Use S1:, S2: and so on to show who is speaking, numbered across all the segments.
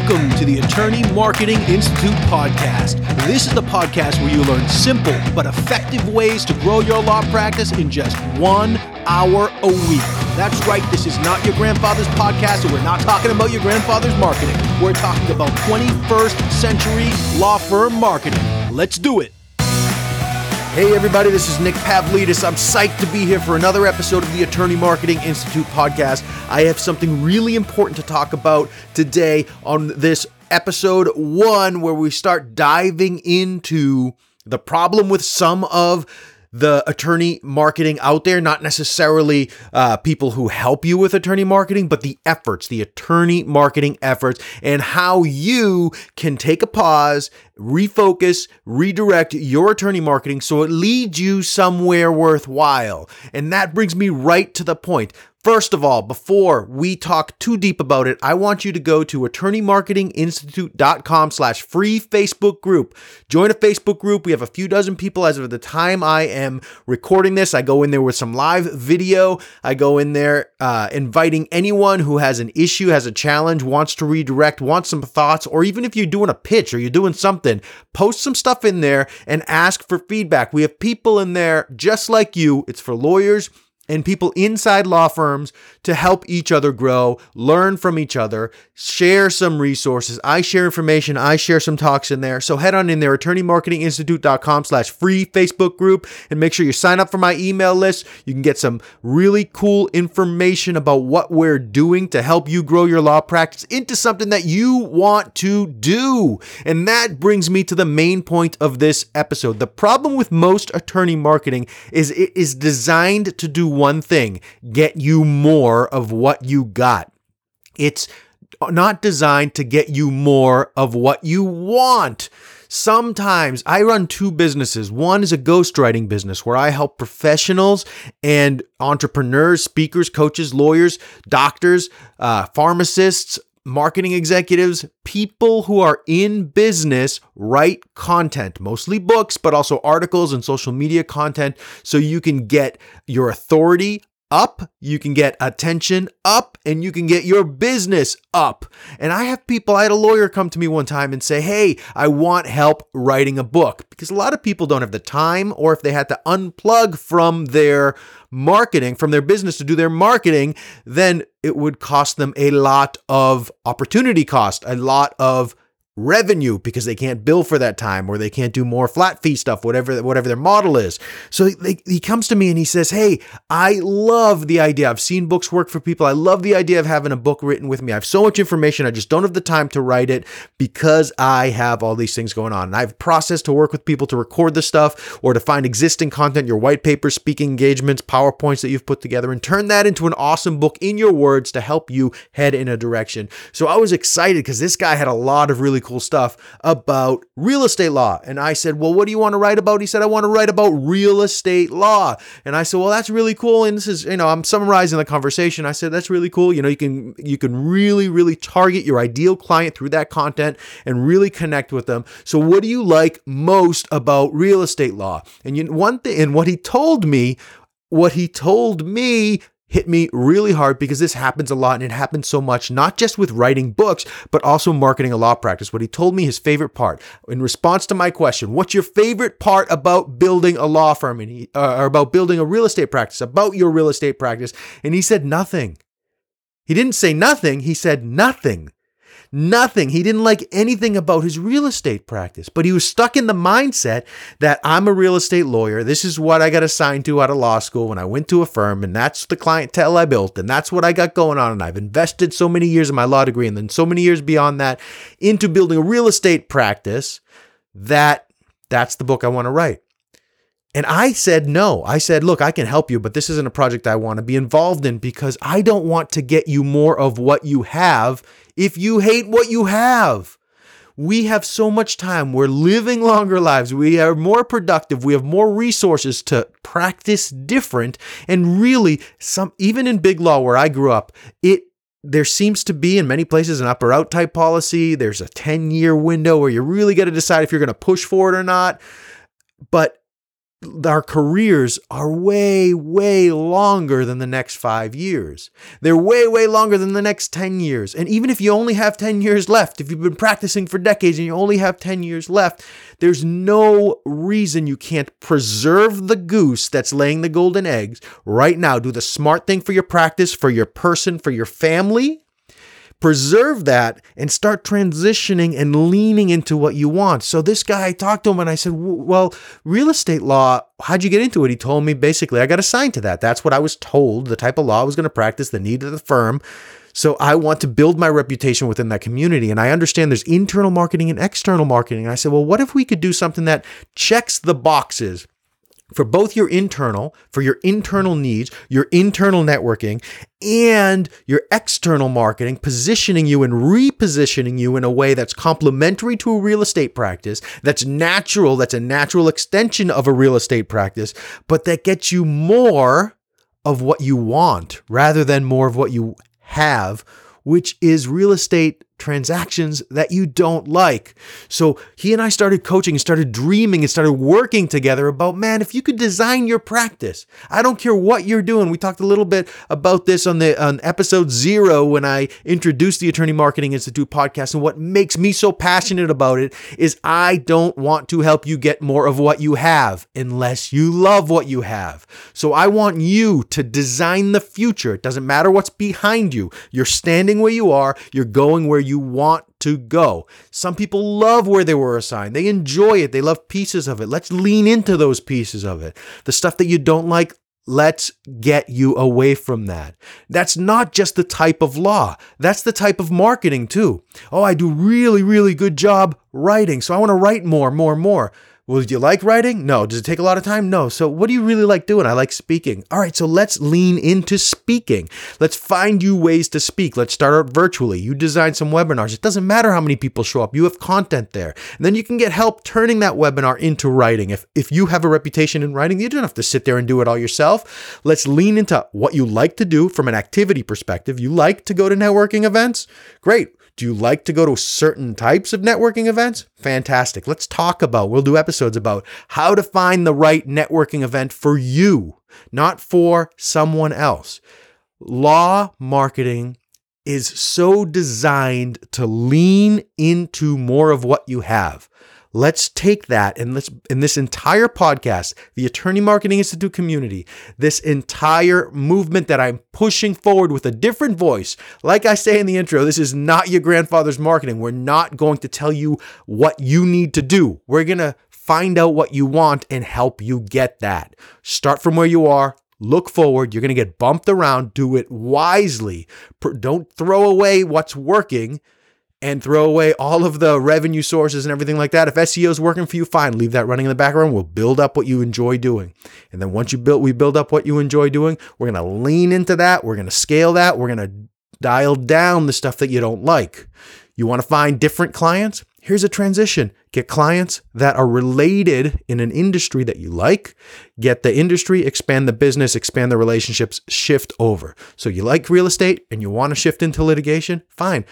S1: Welcome to the Attorney Marketing Institute podcast. This is the podcast where you learn simple but effective ways to grow your law practice in just one hour a week. That's right, this is not your grandfather's podcast, and we're not talking about your grandfather's marketing. We're talking about 21st century law firm marketing. Let's do it. Hey, everybody, this is Nick Pavlidis. I'm psyched to be here for another episode of the Attorney Marketing Institute podcast. I have something really important to talk about today on this episode one, where we start diving into the problem with some of the attorney marketing out there, not necessarily uh, people who help you with attorney marketing, but the efforts, the attorney marketing efforts, and how you can take a pause, refocus, redirect your attorney marketing so it leads you somewhere worthwhile. And that brings me right to the point. First of all, before we talk too deep about it, I want you to go to attorneymarketinginstitute.com slash free Facebook group. Join a Facebook group. We have a few dozen people as of the time I am recording this. I go in there with some live video. I go in there uh, inviting anyone who has an issue, has a challenge, wants to redirect, wants some thoughts, or even if you're doing a pitch or you're doing something, post some stuff in there and ask for feedback. We have people in there just like you. It's for lawyers and people inside law firms to help each other grow, learn from each other, share some resources. I share information, I share some talks in there. So head on in there, attorneymarketinginstitute.com slash free Facebook group, and make sure you sign up for my email list. You can get some really cool information about what we're doing to help you grow your law practice into something that you want to do. And that brings me to the main point of this episode. The problem with most attorney marketing is it is designed to do one thing get you more of what you got. It's not designed to get you more of what you want. Sometimes I run two businesses. One is a ghostwriting business where I help professionals and entrepreneurs, speakers, coaches, lawyers, doctors, uh, pharmacists, marketing executives, people who are in business write content, mostly books, but also articles and social media content, so you can get your authority up, you can get attention up, and you can get your business up. And I have people, I had a lawyer come to me one time and say, Hey, I want help writing a book because a lot of people don't have the time, or if they had to unplug from their marketing, from their business to do their marketing, then it would cost them a lot of opportunity cost, a lot of revenue because they can't bill for that time or they can't do more flat fee stuff whatever whatever their model is. So they, he comes to me and he says hey i love the idea. I've seen books work for people. I love the idea of having a book written with me. I have so much information. I just don't have the time to write it because i have all these things going on. And i have process to work with people to record the stuff or to find existing content your white papers speaking engagements powerpoints that you've put together and turn that into an awesome book in your words to help you head in a direction. So i was excited because this guy had a lot of really cool cool stuff about real estate law. And I said, Well, what do you want to write about? He said, I want to write about real estate law. And I said, Well, that's really cool. And this is, you know, I'm summarizing the conversation. I said, That's really cool. You know, you can you can really, really target your ideal client through that content and really connect with them. So what do you like most about real estate law? And you one thing and what he told me what he told me hit me really hard because this happens a lot and it happens so much, not just with writing books, but also marketing a law practice. What he told me his favorite part in response to my question, what's your favorite part about building a law firm and he, uh, or about building a real estate practice, about your real estate practice? And he said nothing. He didn't say nothing. He said nothing. Nothing. He didn't like anything about his real estate practice, but he was stuck in the mindset that I'm a real estate lawyer. This is what I got assigned to out of law school when I went to a firm, and that's the clientele I built, and that's what I got going on. And I've invested so many years in my law degree and then so many years beyond that into building a real estate practice that that's the book I want to write. And I said no. I said, look, I can help you, but this isn't a project I want to be involved in because I don't want to get you more of what you have if you hate what you have. We have so much time. We're living longer lives. We are more productive. We have more resources to practice different. And really, some even in big law where I grew up, it there seems to be in many places an up or out type policy. There's a 10 year window where you really got to decide if you're going to push for it or not. But our careers are way, way longer than the next five years. They're way, way longer than the next 10 years. And even if you only have 10 years left, if you've been practicing for decades and you only have 10 years left, there's no reason you can't preserve the goose that's laying the golden eggs right now. Do the smart thing for your practice, for your person, for your family, preserve that and start transitioning and leaning into what you want. So this guy, I talked to him and I said, well, real estate law, how'd you get into it? He told me basically I got assigned to that. That's what I was told, the type of law I was going to practice, the need of the firm. So I want to build my reputation within that community. And I understand there's internal marketing and external marketing. And I said, well, what if we could do something that checks the boxes for both your internal, for your internal needs, your internal networking, and your external marketing, positioning you and repositioning you in a way that's complementary to a real estate practice, that's natural, that's a natural extension of a real estate practice, but that gets you more of what you want rather than more of what you have, which is real estate transactions that you don't like. So he and I started coaching and started dreaming and started working together about, man, if you could design your practice, I don't care what you're doing. We talked a little bit about this on the on episode zero when I introduced the Attorney Marketing Institute podcast. And what makes me so passionate about it is I don't want to help you get more of what you have unless you love what you have. So I want you to design the future. It doesn't matter what's behind you. You're standing where you are, you're going where you you want to go. Some people love where they were assigned. They enjoy it. They love pieces of it. Let's lean into those pieces of it. The stuff that you don't like, Let's get you away from that. That's not just the type of law. That's the type of marketing too. Oh, I do really, really good job writing. So I want to write more, more, more. Well, do you like writing? No. Does it take a lot of time? No. So, what do you really like doing? I like speaking. All right, so let's lean into speaking. Let's find you ways to speak. Let's start out virtually. You design some webinars. It doesn't matter how many people show up. You have content there. And then you can get help turning that webinar into writing. If if you have a reputation in writing, you don't have to sit there and do it all yourself. Let's lean into what you like to do from an activity perspective. You like to go to networking events? Great. Do you like to go to certain types of networking events? Fantastic. Let's talk about, we'll do episodes about how to find the right networking event for you, not for someone else. Law marketing is so designed to lean into more of what you have. Let's take that and let's in this entire podcast, the Attorney Marketing Institute community, this entire movement that I'm pushing forward with a different voice. Like I say in the intro, this is not your grandfather's marketing. We're not going to tell you what you need to do. We're going to find out what you want and help you get that. Start from where you are, look forward. You're going to get bumped around. Do it wisely. Don't throw away what's working and throw away all of the revenue sources and everything like that. If SEO is working for you, fine, leave that running in the background. We'll build up what you enjoy doing. And then once you build we build up what you enjoy doing, we're going to lean into that, we're going to scale that, we're going to dial down the stuff that you don't like. You want to find different clients? Here's a transition. Get clients that are related in an industry that you like. Get the industry, expand the business, expand the relationships, shift over. So you like real estate and you want to shift into litigation? Fine.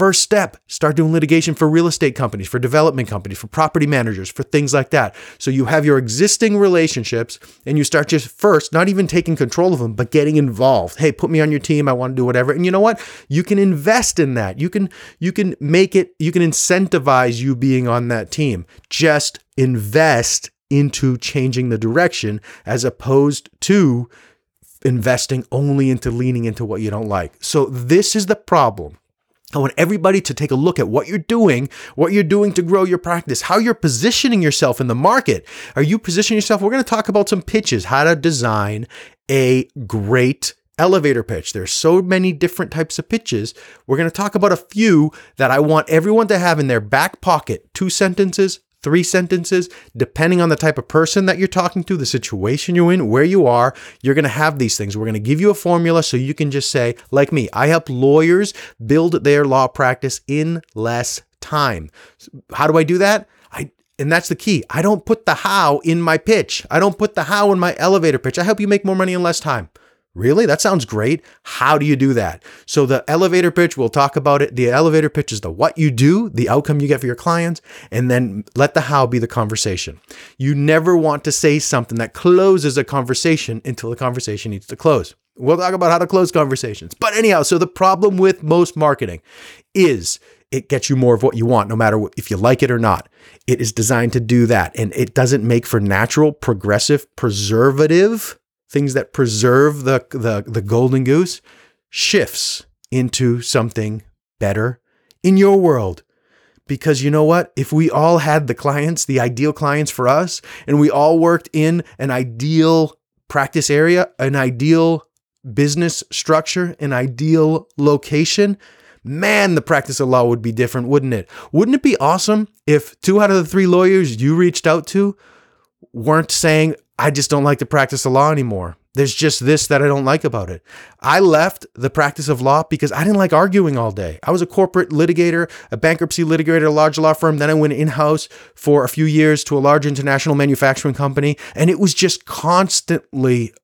S1: First step, start doing litigation for real estate companies, for development companies, for property managers, for things like that. So you have your existing relationships and you start just first, not even taking control of them, but getting involved. Hey, put me on your team. I want to do whatever. And you know what? You can invest in that. You can you can make it you can incentivize you being on that team. Just invest into changing the direction as opposed to investing only into leaning into what you don't like. So this is the problem I want everybody to take a look at what you're doing, what you're doing to grow your practice, how you're positioning yourself in the market. Are you positioning yourself? We're going to talk about some pitches, how to design a great elevator pitch. There's so many different types of pitches. We're going to talk about a few that I want everyone to have in their back pocket. Two sentences, three sentences, depending on the type of person that you're talking to, the situation you're in, where you are, you're going to have these things. We're going to give you a formula so you can just say, like me, I help lawyers build their law practice in less time. How do I do that? I and that's the key. I don't put the how in my pitch. I don't put the how in my elevator pitch. I help you make more money in less time. Really? That sounds great. How do you do that? So, the elevator pitch, we'll talk about it. The elevator pitch is the what you do, the outcome you get for your clients, and then let the how be the conversation. You never want to say something that closes a conversation until the conversation needs to close. We'll talk about how to close conversations. But, anyhow, so the problem with most marketing is it gets you more of what you want, no matter if you like it or not. It is designed to do that. And it doesn't make for natural, progressive, preservative things that preserve the, the, the golden goose shifts into something better in your world. Because you know what? If we all had the clients, the ideal clients for us, and we all worked in an ideal practice area, an ideal business structure, an ideal location, man, the practice of law would be different, wouldn't it? Wouldn't it be awesome if two out of the three lawyers you reached out to weren't saying, I just don't like to practice the law anymore. There's just this that I don't like about it. I left the practice of law because I didn't like arguing all day. I was a corporate litigator, a bankruptcy litigator at a large law firm. Then I went in house for a few years to a large international manufacturing company. And it was just constantly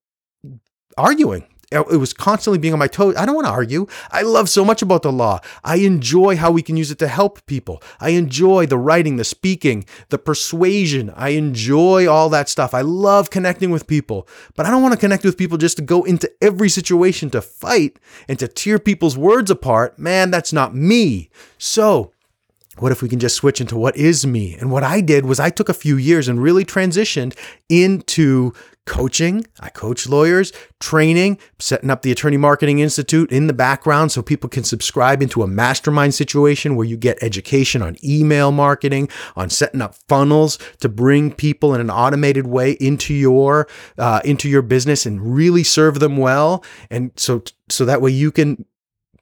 S1: arguing it was constantly being on my toes. I don't want to argue. I love so much about the law. I enjoy how we can use it to help people. I enjoy the writing, the speaking, the persuasion. I enjoy all that stuff. I love connecting with people, but I don't want to connect with people just to go into every situation to fight and to tear people's words apart. Man, that's not me. So, what if we can just switch into what is me? And what I did was I took a few years and really transitioned into coaching. I coach lawyers, training, setting up the Attorney Marketing Institute in the background so people can subscribe into a mastermind situation where you get education on email marketing, on setting up funnels to bring people in an automated way into your uh, into your business and really serve them well. And so so that way you can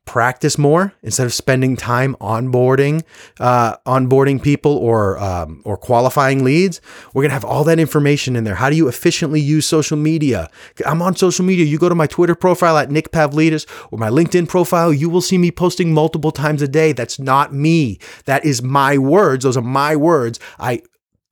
S1: practice more instead of spending time onboarding uh, onboarding people or um, or qualifying leads. We're to have all that information in there. How do you efficiently use social media? I'm on social media. You go to my twitter profile at nick pavlidis or my linkedin profile. You will see me posting multiple times a day. That's not me. That is my words. Those are my words. I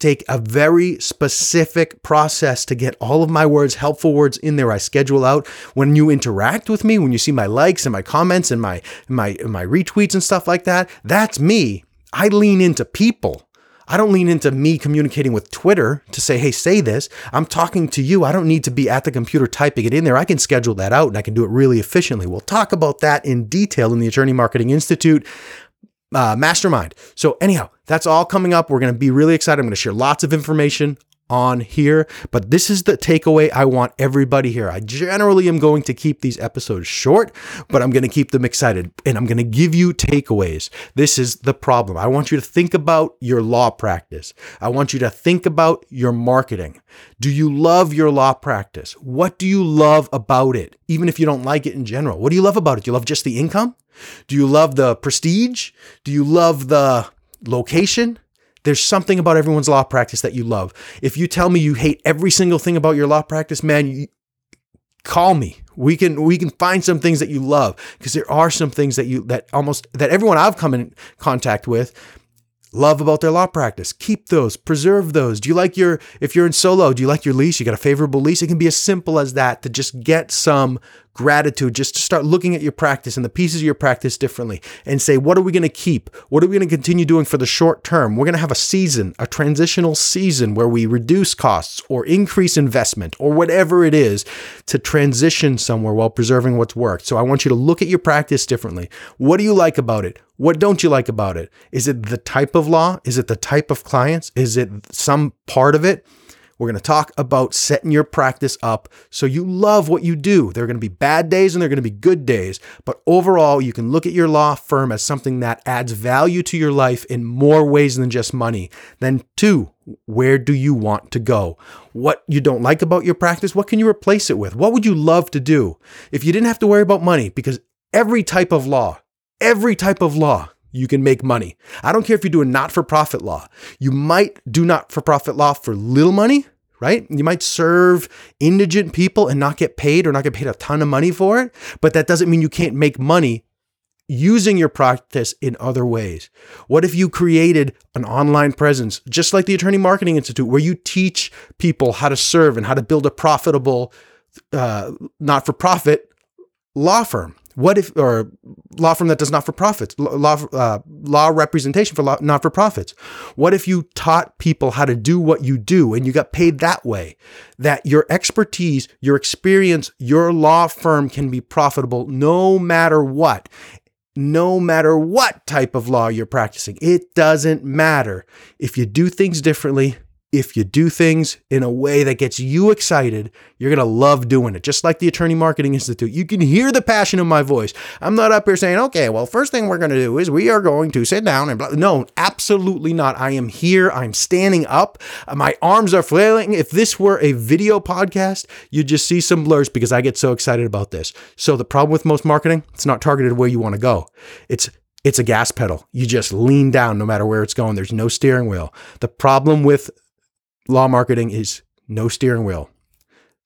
S1: take a very specific process to get all of my words, helpful words in there. I schedule out when you interact with me, when you see my likes and my comments and my my my retweets and stuff like that. That's me. I lean into people. I don't lean into me communicating with Twitter to say, hey, say this. I'm talking to you. I don't need to be at the computer typing it in there. I can schedule that out and I can do it really efficiently. We'll talk about that in detail in the Attorney Marketing Institute uh, mastermind. So, anyhow, that's all coming up. We're going to be really excited. I'm going to share lots of information on here, but this is the takeaway I want everybody here. I generally am going to keep these episodes short, but I'm going to keep them excited and I'm going to give you takeaways. This is the problem. I want you to think about your law practice. I want you to think about your marketing. Do you love your law practice? What do you love about it? Even if you don't like it in general, what do you love about it? Do you love just the income? Do you love the prestige? Do you love the location? There's something about everyone's law practice that you love. If you tell me you hate every single thing about your law practice, man, you, call me. We can we can find some things that you love because there are some things that you that almost that everyone I've come in contact with love about their law practice. Keep those, preserve those. Do you like your, if you're in solo, do you like your lease? You got a favorable lease? It can be as simple as that to just get some gratitude, just to start looking at your practice and the pieces of your practice differently and say, what are we going to keep? What are we going to continue doing for the short term? We're going to have a season, a transitional season where we reduce costs or increase investment or whatever it is to transition somewhere while preserving what's worked. So I want you to look at your practice differently. What do you like about it? What don't you like about it? Is it the type of law? Is it the type of clients? Is it some part of it? We're going to talk about setting your practice up so you love what you do. There are going to be bad days and there are going to be good days, but overall, you can look at your law firm as something that adds value to your life in more ways than just money. Then, two, where do you want to go? What you don't like about your practice, what can you replace it with? What would you love to do if you didn't have to worry about money? Because every type of law every type of law you can make money. I don't care if you do a not for profit law. You might do not for profit law for little money, right? You might serve indigent people and not get paid or not get paid a ton of money for it, but that doesn't mean you can't make money using your practice in other ways. What if you created an online presence, just like the Attorney Marketing Institute, where you teach people how to serve and how to build a profitable uh, not for profit law firm? What if, or law firm that does not for profits, law, uh, law representation for not for profits? What if you taught people how to do what you do and you got paid that way? That your expertise, your experience, your law firm can be profitable no matter what no matter what type of law you're practicing. It doesn't matter. If you do things differently, if you do things in a way that gets you excited, you're going to love doing it. Just like the Attorney Marketing Institute. You can hear the passion in my voice. I'm not up here saying, okay, well, first thing we're going to do is we are going to sit down and blah. No, absolutely not. I am here. I'm standing up. My arms are flailing. If this were a video podcast, you'd just see some blurs because I get so excited about this. So the problem with most marketing, it's not targeted where you want to go. It's it's a gas pedal. You just lean down no matter where it's going. There's no steering wheel. The problem with law marketing is no steering wheel.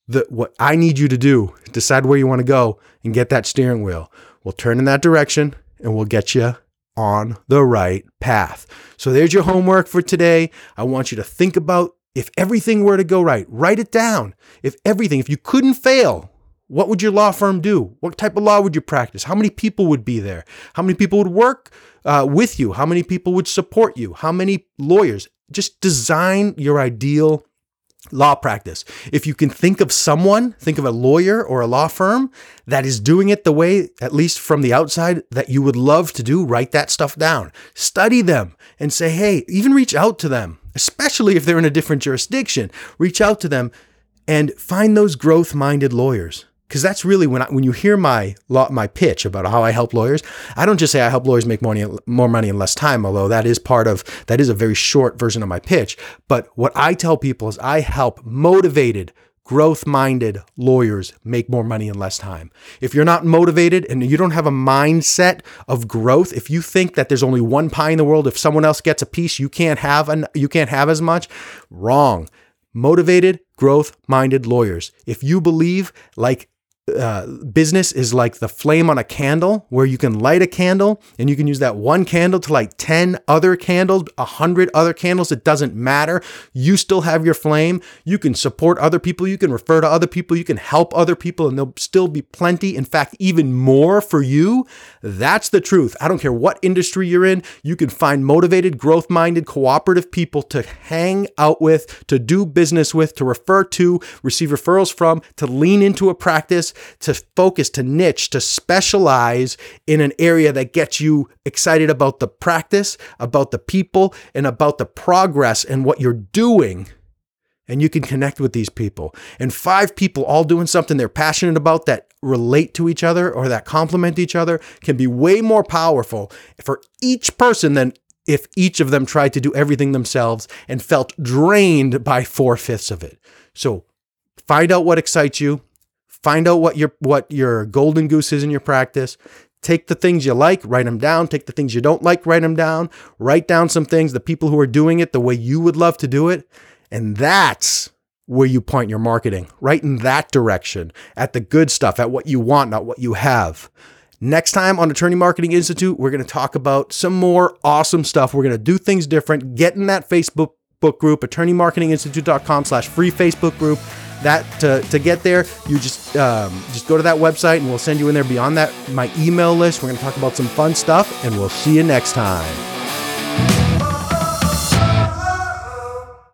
S1: The, what I need you to do, decide where you want to go and get that steering wheel. We'll turn in that direction and we'll get you on the right path. So there's your homework for today. I want you to think about if everything were to go right, write it down. If everything, if you couldn't fail, what would your law firm do? What type of law would you practice? How many people would be there? How many people would work uh, with you? How many people would support you? How many lawyers? Just design your ideal law practice. If you can think of someone, think of a lawyer or a law firm that is doing it the way, at least from the outside, that you would love to do, write that stuff down. Study them and say, hey, even reach out to them, especially if they're in a different jurisdiction. Reach out to them and find those growth minded lawyers because that's really when I, when you hear my my pitch about how I help lawyers, I don't just say I help lawyers make money more money in less time, although that is part of that is a very short version of my pitch. But what I tell people is I help motivated, growth minded lawyers make more money in less time. If you're not motivated and you don't have a mindset of growth, if you think that there's only one pie in the world, if someone else gets a piece, you can't have an, you can't have as much, wrong. Motivated, growth minded lawyers. If you believe like uh, business is like the flame on a candle where you can light a candle and you can use that one candle to light 10 other candles, 100 other candles. It doesn't matter. You still have your flame. You can support other people. You can refer to other people. You can help other people and there'll still be plenty. In fact, even more for you. That's the truth. I don't care what industry you're in. You can find motivated, growth minded, cooperative people to hang out with, to do business with, to refer to, receive referrals from, to lean into a practice to focus, to niche, to specialize in an area that gets you excited about the practice, about the people, and about the progress and what you're doing. And you can connect with these people. And five people all doing something they're passionate about that relate to each other or that complement each other can be way more powerful for each person than if each of them tried to do everything themselves and felt drained by four fifths of it. So find out what excites you, Find out what your what your golden goose is in your practice. Take the things you like, write them down. Take the things you don't like, write them down. Write down some things, the people who are doing it the way you would love to do it. And that's where you point your marketing, right in that direction, at the good stuff, at what you want, not what you have. Next time on Attorney Marketing Institute, we're going to talk about some more awesome stuff. We're going to do things different. Get in that Facebook book group, attorneymarketinginstitute.com slash free Facebook group that to, to get there you just um, just go to that website and we'll send you in there. Beyond that my email list we're going to talk about some fun stuff and we'll see you next time